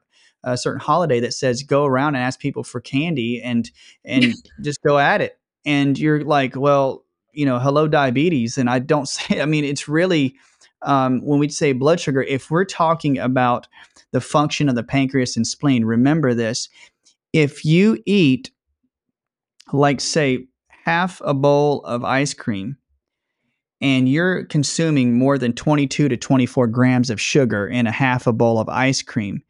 a certain holiday that says go around and ask people for candy and and just go at it. And you're like, well, you know, hello diabetes, and I don't say. I mean, it's really um, when we say blood sugar. If we're talking about the function of the pancreas and spleen, remember this if you eat, like, say, half a bowl of ice cream and you're consuming more than 22 to 24 grams of sugar in a half a bowl of ice cream,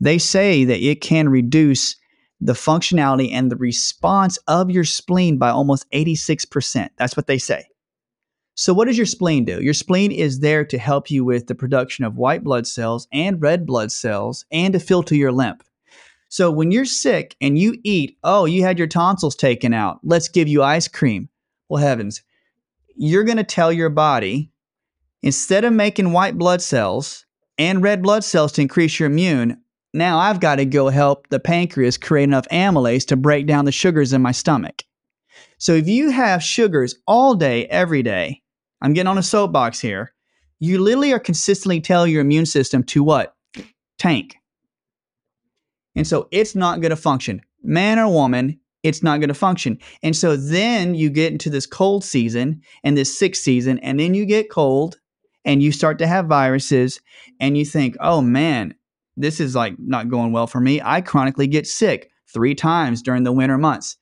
they say that it can reduce the functionality and the response of your spleen by almost 86%. That's what they say. So, what does your spleen do? Your spleen is there to help you with the production of white blood cells and red blood cells and to filter your lymph. So when you're sick and you eat, oh, you had your tonsils taken out, let's give you ice cream. Well, heavens, you're going to tell your body instead of making white blood cells and red blood cells to increase your immune, now I've got to go help the pancreas create enough amylase to break down the sugars in my stomach. So if you have sugars all day, every day, I'm getting on a soapbox here, you literally are consistently telling your immune system to what? Tank. And so it's not going to function. Man or woman, it's not going to function. And so then you get into this cold season and this sick season, and then you get cold and you start to have viruses and you think, oh man, this is like not going well for me. I chronically get sick. three times during the winter months.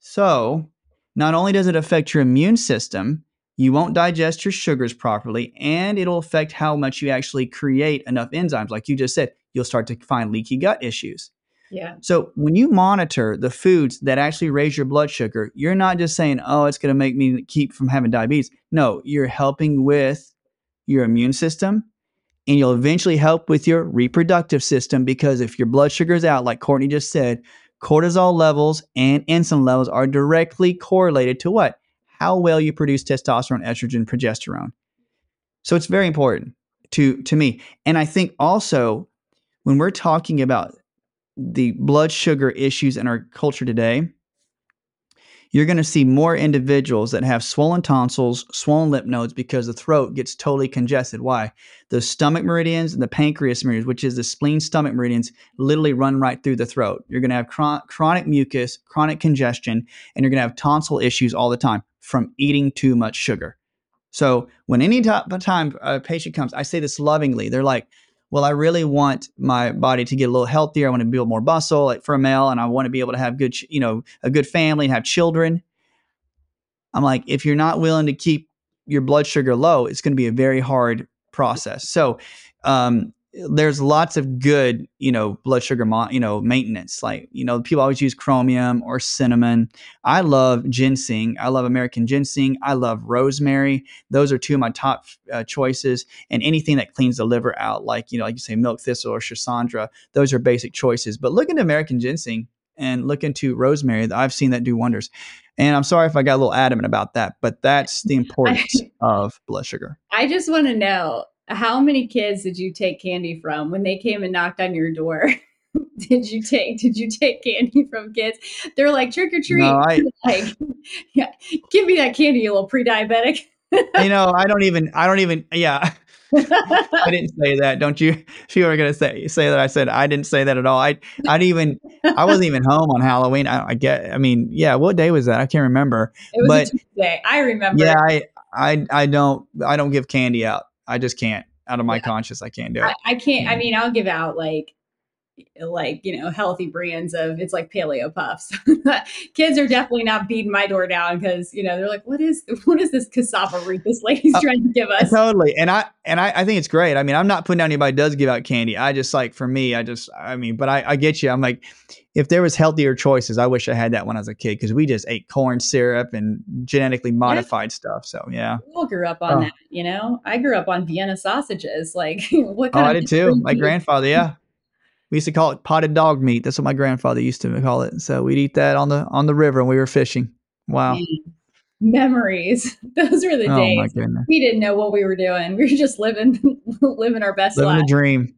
So, not only does it affect your immune system, you won't digest your sugars properly, and it'll affect how much you actually create enough enzymes. Like you just said, you'll start to find leaky gut issues. Yeah. So when you monitor the foods that actually raise your blood sugar, you're not just saying, "Oh, it's going to make me keep from having diabetes." No, you're helping with your immune system and you'll eventually help with your reproductive system because if your blood sugar is out like Courtney just said, cortisol levels and insulin levels are directly correlated to what? How well you produce testosterone, estrogen, progesterone. So it's very important to to me. And I think also when we're talking about the blood sugar issues in our culture today, you're going to see more individuals that have swollen tonsils, swollen lymph nodes because the throat gets totally congested. Why? The stomach meridians and the pancreas meridians, which is the spleen stomach meridians, literally run right through the throat. You're going to have chron- chronic mucus, chronic congestion, and you're going to have tonsil issues all the time from eating too much sugar. So when any time a patient comes, I say this lovingly. They're like, well, I really want my body to get a little healthier. I want to build more muscle, like for a male, and I want to be able to have good, you know, a good family and have children. I'm like, if you're not willing to keep your blood sugar low, it's going to be a very hard process. So, um, there's lots of good, you know, blood sugar, mo- you know, maintenance. Like, you know, people always use chromium or cinnamon. I love ginseng. I love American ginseng. I love rosemary. Those are two of my top uh, choices. And anything that cleans the liver out, like, you know, like you say, milk thistle or schisandra, those are basic choices. But look into American ginseng and look into rosemary. I've seen that do wonders. And I'm sorry if I got a little adamant about that, but that's the importance of blood sugar. I just want to know how many kids did you take candy from when they came and knocked on your door? did you take did you take candy from kids? They're like trick or treat. No, I, like, yeah, give me that candy, you little pre-diabetic. you know, I don't even I don't even yeah. I didn't say that. Don't you? If you were gonna say say that, I said I didn't say that at all. I I didn't even I wasn't even home on Halloween. I, I get. I mean, yeah. What day was that? I can't remember. It was but, Tuesday. I remember. Yeah, I I I don't I don't give candy out. I just can't out of my yeah. conscience. I can't do it. I, I can't. I mm-hmm. mean, I'll give out like like you know healthy brands of it's like paleo puffs. Kids are definitely not beating my door down because you know they're like what is what is this cassava root this lady's uh, trying to give us? totally and i and I, I think it's great. I mean i'm not putting down anybody does give out candy. I just like for me i just i mean but i, I get you. I'm like if there was healthier choices i wish i had that when i was a kid because we just ate corn syrup and genetically modified stuff so yeah. We all grew up on oh. that you know? I grew up on vienna sausages like what kind oh, i did too. my grandfather yeah we used to call it potted dog meat. That's what my grandfather used to call it. So we'd eat that on the on the river when we were fishing. Wow. Memories. Those were the oh, days. We didn't know what we were doing. We were just living living our best living life. a dream.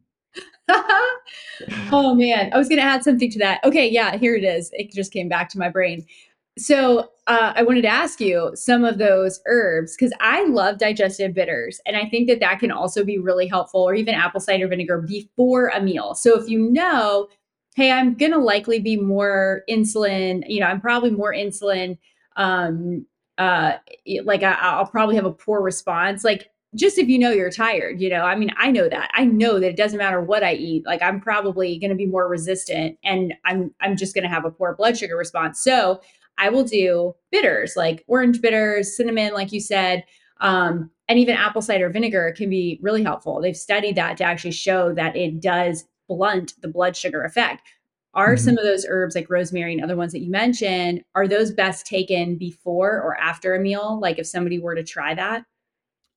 oh man, I was going to add something to that. Okay, yeah, here it is. It just came back to my brain. So uh, I wanted to ask you some of those herbs because I love digestive bitters, and I think that that can also be really helpful, or even apple cider vinegar before a meal. So if you know, hey, I'm gonna likely be more insulin, you know, I'm probably more insulin. Um, uh, like I, I'll probably have a poor response. Like just if you know you're tired, you know, I mean, I know that. I know that it doesn't matter what I eat. Like I'm probably going to be more resistant and I'm I'm just going to have a poor blood sugar response. So, I will do bitters like orange bitters, cinnamon, like you said, um, and even apple cider vinegar can be really helpful. They've studied that to actually show that it does blunt the blood sugar effect. Are mm-hmm. some of those herbs like rosemary and other ones that you mentioned, are those best taken before or after a meal? Like if somebody were to try that?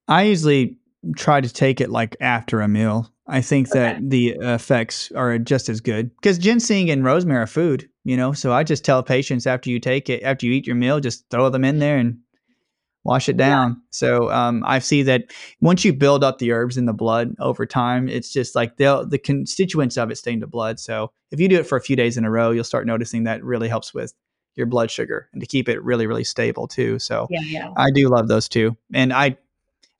I usually try to take it like after a meal. I think okay. that the effects are just as good because ginseng and rosemary are food you know? So i just tell patients after you take it after you eat your meal just throw them in there and wash it down. Yeah. so um, i see that once you build up the herbs in the blood over time it's just like they'll the constituents of it stay in the blood. So if you do it for a few days in a row you'll start noticing that really helps with your blood sugar and to keep it really really stable too. So yeah, yeah. i do love those too. And i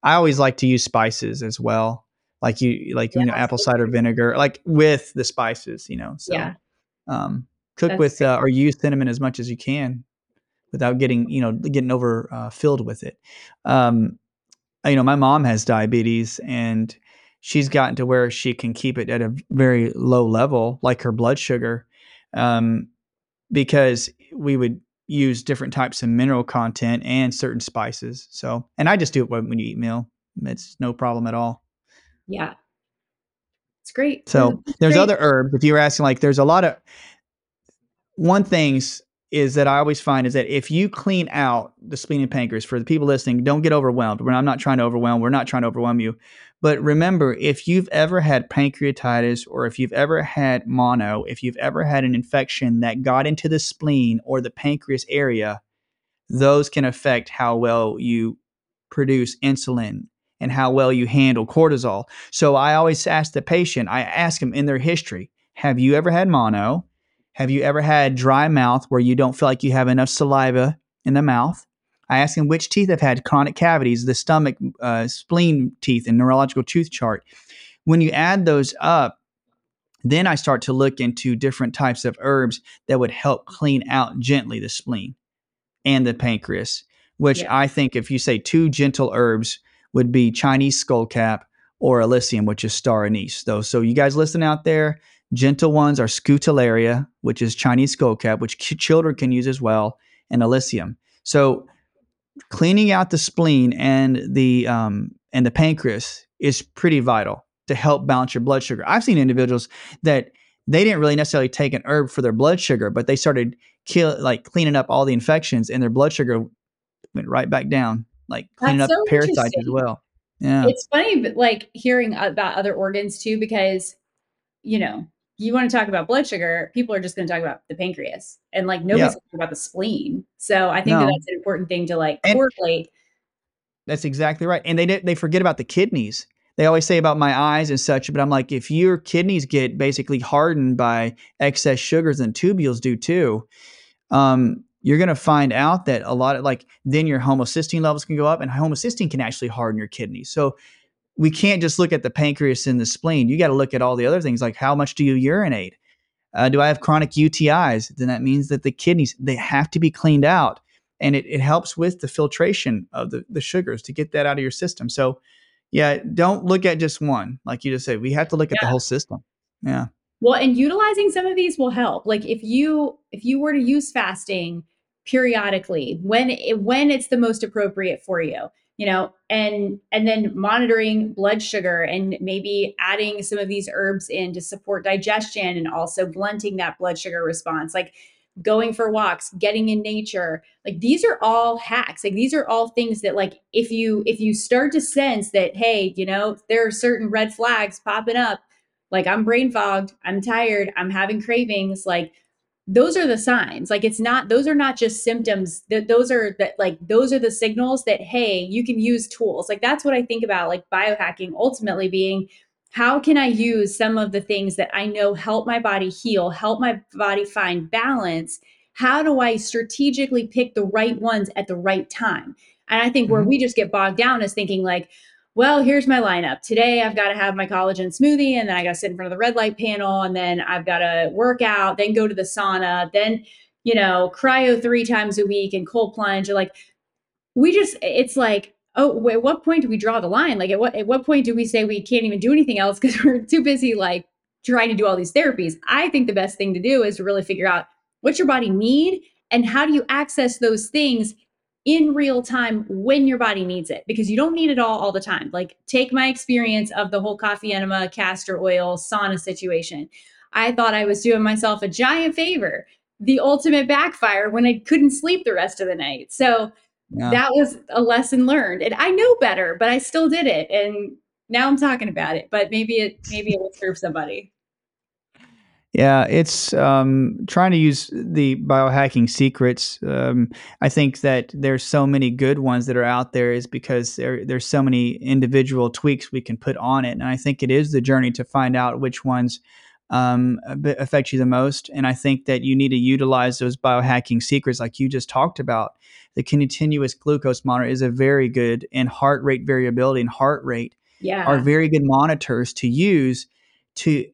i always like to use spices as well. Like you like you know apple cider vinegar like with the spices you know so yeah. um cook That's with uh, or use cinnamon as much as you can without getting you know getting over uh, filled with it um, you know my mom has diabetes and she's gotten to where she can keep it at a very low level like her blood sugar um, because we would use different types of mineral content and certain spices. So, and I just do it when you eat meal. It's no problem at all. Yeah. It's great. So It's there's great. other herbs. If you were asking, like, there's a lot of one things is that I always find is that if you clean out the spleen and pancreas for the people listening, don't get overwhelmed. We're, I'm not trying to overwhelm. We're not trying to overwhelm you. But remember, if you've ever had pancreatitis or if you've ever had mono, if you've ever had an infection that got into the spleen or the pancreas area, those can affect how well you produce insulin and how well you handle cortisol. So I always ask the patient, I ask them in their history, have you ever had mono? Have you ever had dry mouth where you don't feel like you have enough saliva in the mouth? I ask him which teeth have had chronic cavities, the stomach, uh, spleen teeth, and neurological tooth chart. When you add those up, then I start to look into different types of herbs that would help clean out gently the spleen and the pancreas, which Yeah. I think if you say two gentle herbs would be Chinese skullcap or Illicium, which is star anise. Though, so you guys listening out there, gentle ones are Scutellaria, which is Chinese skullcap, which children can use as well, and Illicium. So cleaning out the spleen and the um, and the pancreas is pretty vital to help balance your blood sugar. I've seen individuals that they didn't really necessarily take an herb for their blood sugar, but they started kill like cleaning up all the infections, and their blood sugar went right back down, like cleaning That's up so parasites as well. Yeah, It's funny, but like hearing about other organs too, because you know, you want to talk about blood sugar, people are just going to talk about the pancreas, and like nobody's Yeah. going to talk about the spleen. So I think that that's an important thing to like And- correlate. That's exactly right. And they they forget about the kidneys. They always say about my eyes and such, but I'm like, if your kidneys get basically hardened by excess sugars and tubules do too, um, you're going to find out that a lot of like then your homocysteine levels can go up, and homocysteine can actually harden your kidneys. So we can't just look at the pancreas and the spleen. You got to look at all the other things, like how much do you urinate? Uh, do I have chronic UTIs? Then that means that the kidneys they have to be cleaned out and it, it helps with the filtration of the, the sugars to get that out of your system. So, yeah, don't look at just one. Like you just said, we have to look at the whole system. Yeah. Well, and utilizing some of these will help. Like if you if you were to use fasting periodically when it, when it's the most appropriate for you, you know, and and then monitoring blood sugar and maybe adding some of these herbs in to support digestion and also blunting that blood sugar response. Like going for walks, getting in nature. Like these are all hacks. Like these are all things that like if you if you start to sense that hey, you know, there are certain red flags popping up like I'm brain fogged, I'm tired, I'm having cravings, like those are the signs. Like it's not those are not just symptoms. That those are that like those are the signals that hey, you can use tools. Like that's what I think about like biohacking ultimately being how can I use some of the things that I know help my body heal, help my body find balance? How do I strategically pick the right ones at the right time? And I think where Mhm. we just get bogged down is thinking like well, here's my lineup. Today I've got to have my collagen smoothie and then I got to sit in front of the red light panel and then I've got to work out, then go to the sauna, then, you know, cryo three times a week and cold plunge. Like we just, it's like, oh, at what point do we draw the line? Like at what, at what point do we say we can't even do anything else because we're too busy like trying to do all these therapies? I think the best thing to do is to really figure out what's your body need and how do you access those things in real time when your body needs it because you don't need it all all the time. Like take my experience of the whole coffee enema, castor oil, sauna situation. I thought I was doing myself a giant favor. The ultimate backfire when I couldn't sleep the rest of the night. So Yeah. that was a lesson learned. And I know better, but I still did it. And now I'm talking about it. But maybe it maybe it will serve somebody. Yeah, it's um, trying to use the biohacking secrets. Um, I think that there's so many good ones that are out there is because there there's so many individual tweaks we can put on it, and I think it is the journey to find out which ones um, affect you the most. And I think that you need to utilize those biohacking secrets, like you just talked about. The continuous glucose monitor is a very good, and heart rate variability and heart rate Yeah. are very good monitors to use to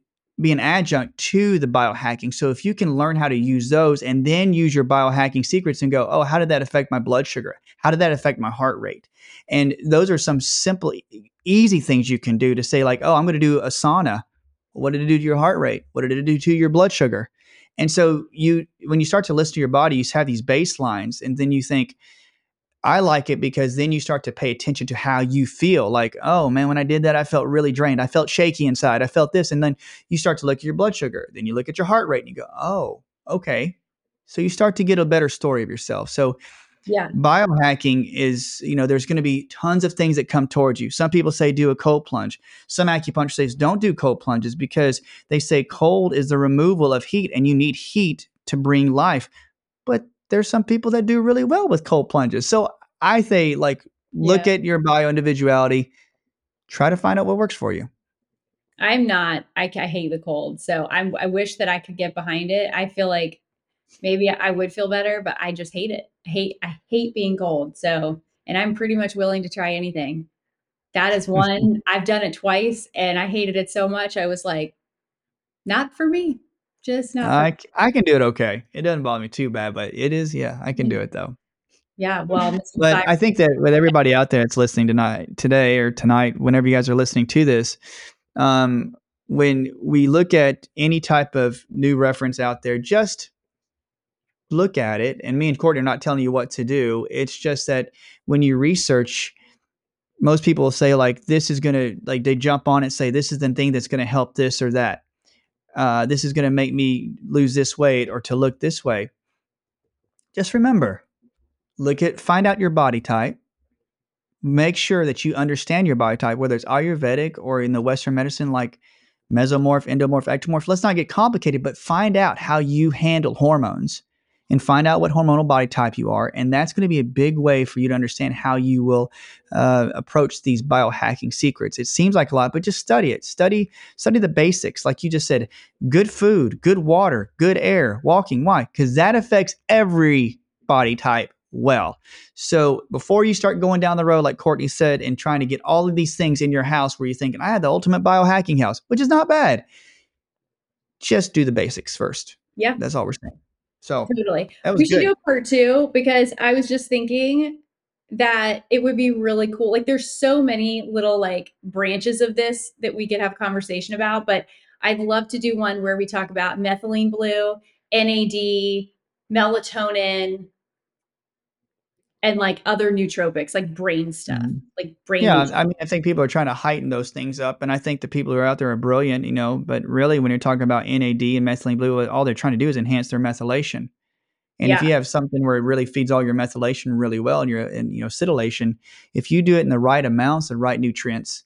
be an adjunct to the biohacking. So if you can learn how to use those and then use your biohacking secrets and go, oh, how did that affect my blood sugar? How did that affect my heart rate? And those are some simple, easy things you can do to say, like, oh, I'm going to do a sauna. What did it do to your heart rate? What did it do to your blood sugar? And so you when you start to listen to your body, you have these baselines, and then you think, I like it because then you start to pay attention to how you feel. Like, oh man, when I did that, I felt really drained. I felt shaky inside. I felt this. And then you start to look at your blood sugar. Then you look at your heart rate and you go, oh, okay. So you start to get a better story of yourself. So yeah. Biohacking is, you know, there's going to be tons of things that come towards you. Some people say do a cold plunge. Some acupuncture says don't do cold plunges because they say cold is the removal of heat and you need heat to bring life. But there's some people that do really well with cold plunges. So I say, like, look yeah. at your bio individuality, try to find out what works for you. I'm not. I, I hate the cold, so I'm. I wish that I could get behind it. I feel like maybe I would feel better, but I just hate it. I hate. I hate being cold. So, and I'm pretty much willing to try anything. That is one. I've done it twice, and I hated it so much. I was like, not for me just not. I, I can do it okay. It doesn't bother me too bad, but it is, yeah, I can do it though. Yeah, well, but I think that with everybody out there that's listening tonight, today or tonight, whenever you guys are listening to this, um, when we look at any type of new reference out there, just look at it. And me and Courtney are not telling you what to do. It's just that when you research, most people will say like this is gonna like they jump on it, say this is the thing that's gonna help this or that uh, this is going to make me lose this weight or to look this way. Just remember, look at, find out your body type. Make sure that you understand your body type, whether it's Ayurvedic or in the Western medicine like mesomorph, endomorph, ectomorph. Let's not get complicated, but find out how you handle hormones and find out what hormonal body type you are. And that's going to be a big way for you to understand how you will uh, approach these biohacking secrets. It seems like a lot, but just study it. Study, study the basics. Like you just said, good food, good water, good air, walking. Why? Because that affects every body type well. So before you start going down the road, like Courtney said, and trying to get all of these things in your house where you're thinking, I had the ultimate biohacking house, which is not bad. Just do the basics first. Yeah. That's all we're saying. So totally. We should good. do a part two because I was just thinking that it would be really cool. Like there's so many little like branches of this that we could have conversation about, but I'd love to do one where we talk about methylene blue, NAD, melatonin, and like other nootropics, like brain stuff, mm like brain. Yeah, I mean, I think people are trying to heighten those things up, and I think the people who are out there are brilliant, you know. But really, when you're talking about NAD and methylene blue, all they're trying to do is enhance their methylation. And yeah. if you have something where it really feeds all your methylation really well, and your and you know acetylation, if you do it in the right amounts, the right nutrients,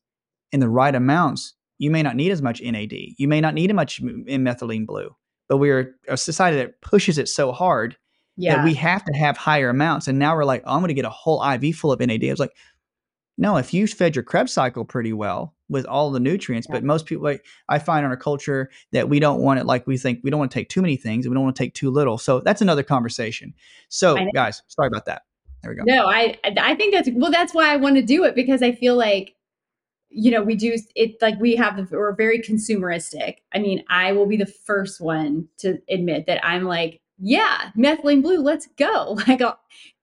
in the right amounts, you may not need as much NAD. You may not need as much in methylene blue. But we're a society that pushes it so hard yeah. that we have to have higher amounts. And now we're like, oh, I'm going to get a whole IV full of NAD. I was like, no, if you fed your Krebs cycle pretty well with all the nutrients, yeah. but most people, like, I find in our culture that we don't want it like we think we don't want to take too many things. And we don't want to take too little. So that's another conversation. So guys, sorry about that. There we go. No, I I think that's well. That's why I want to do it because I feel like you know we do it like we have we're very consumeristic. I mean, I will be the first one to admit that I'm like yeah, methylene blue, let's go. Like, uh,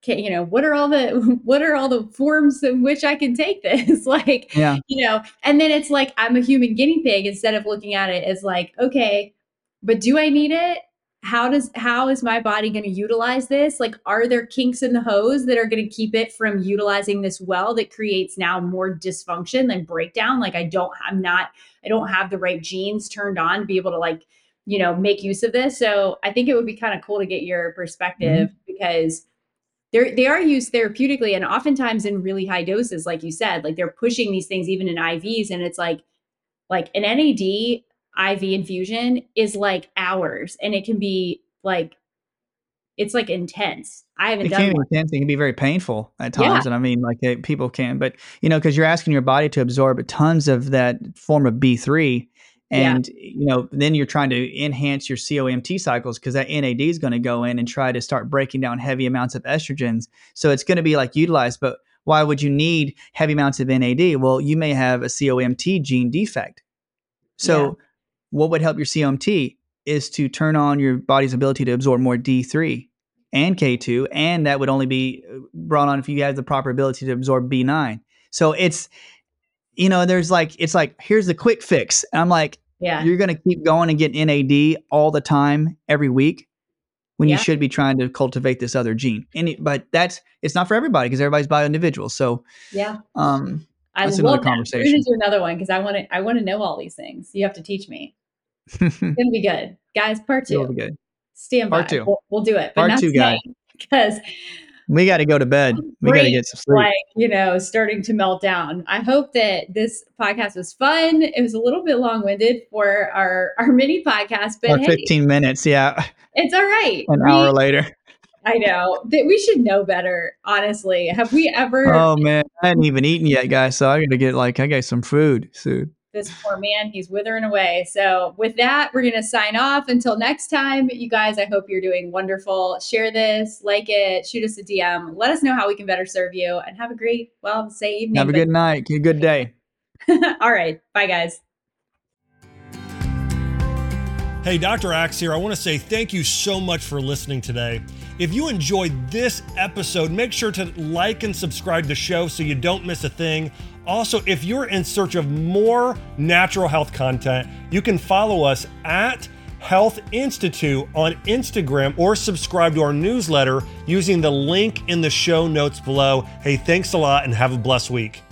okay, you know, what are all the what are all the forms in which I can take this? like, yeah. you know, and then it's like I'm a human guinea pig instead of looking at it as like, okay, but do I need it? How does how is my body going to utilize this? Like, are there kinks in the hose that are going to keep it from utilizing this well that creates now more dysfunction and breakdown? Like, I don't, I'm not, I don't have the right genes turned on to be able to like you know make use of this so i think it would be kind of cool to get your perspective mm-hmm. because they're they are used therapeutically and oftentimes in really high doses like you said like they're pushing these things even in ivs and it's like like an nad iv infusion is like hours and it can be like it's like intense. I haven't it done can be intense. It can be very painful at times, yeah. and I mean, like it, people can, but you know, because you're asking your body to absorb tons of that form of B three, and yeah. you know then you're trying to enhance your comt cycles because that nad is going to go in and try to start breaking down heavy amounts of estrogens so it's going to be like utilized but why would you need heavy amounts of nad well you may have a comt gene defect so yeah. what would help your comt is to turn on your body's ability to absorb more d3 and k2 and that would only be uh, brought on if you have the proper ability to absorb b9 so it's you know, there's like, it's like, here's the quick fix. And I'm like, Yeah. You're going to keep going and get NAD all the time every week when Yeah. you should be trying to cultivate this other gene. And it, but that's it's not for everybody because everybody's bio individual. So Yeah. um, I That's love another that. We're gonna do another one because I want to. I want to know all these things. You have to teach me. It's gonna be good, guys. Part it'll two. be good. Stand by. Part two. We'll, we'll do it. Part two, guys. Because We got to go to bed. We got to get some sleep. like you know, starting to melt down. I hope that this podcast was fun. It was a little bit long winded for our our mini podcast, but hey, 15 minutes. Yeah. it's all right. An We- hour later. I know that we should know better. Honestly, have we ever? Oh, man. I hadn't even eaten yet, guys. So I got to get like, I got some food soon. This poor man he's withering away so with that we're going to sign off until next time you guys i hope you're doing wonderful share this like it shoot us a dm let us know how we can better serve you and have a great well say evening Have a good night. A good day. all right bye guys Hey, Dr. Axe here. I want to say thank you so much for listening today. If you enjoyed this episode, make sure to like and subscribe to the show so you don't miss a thing. Also, if you're in search of more natural health content, you can follow us at Health Institute on Instagram or subscribe to our newsletter using the link in the show notes below. Hey, thanks a lot and have a blessed week.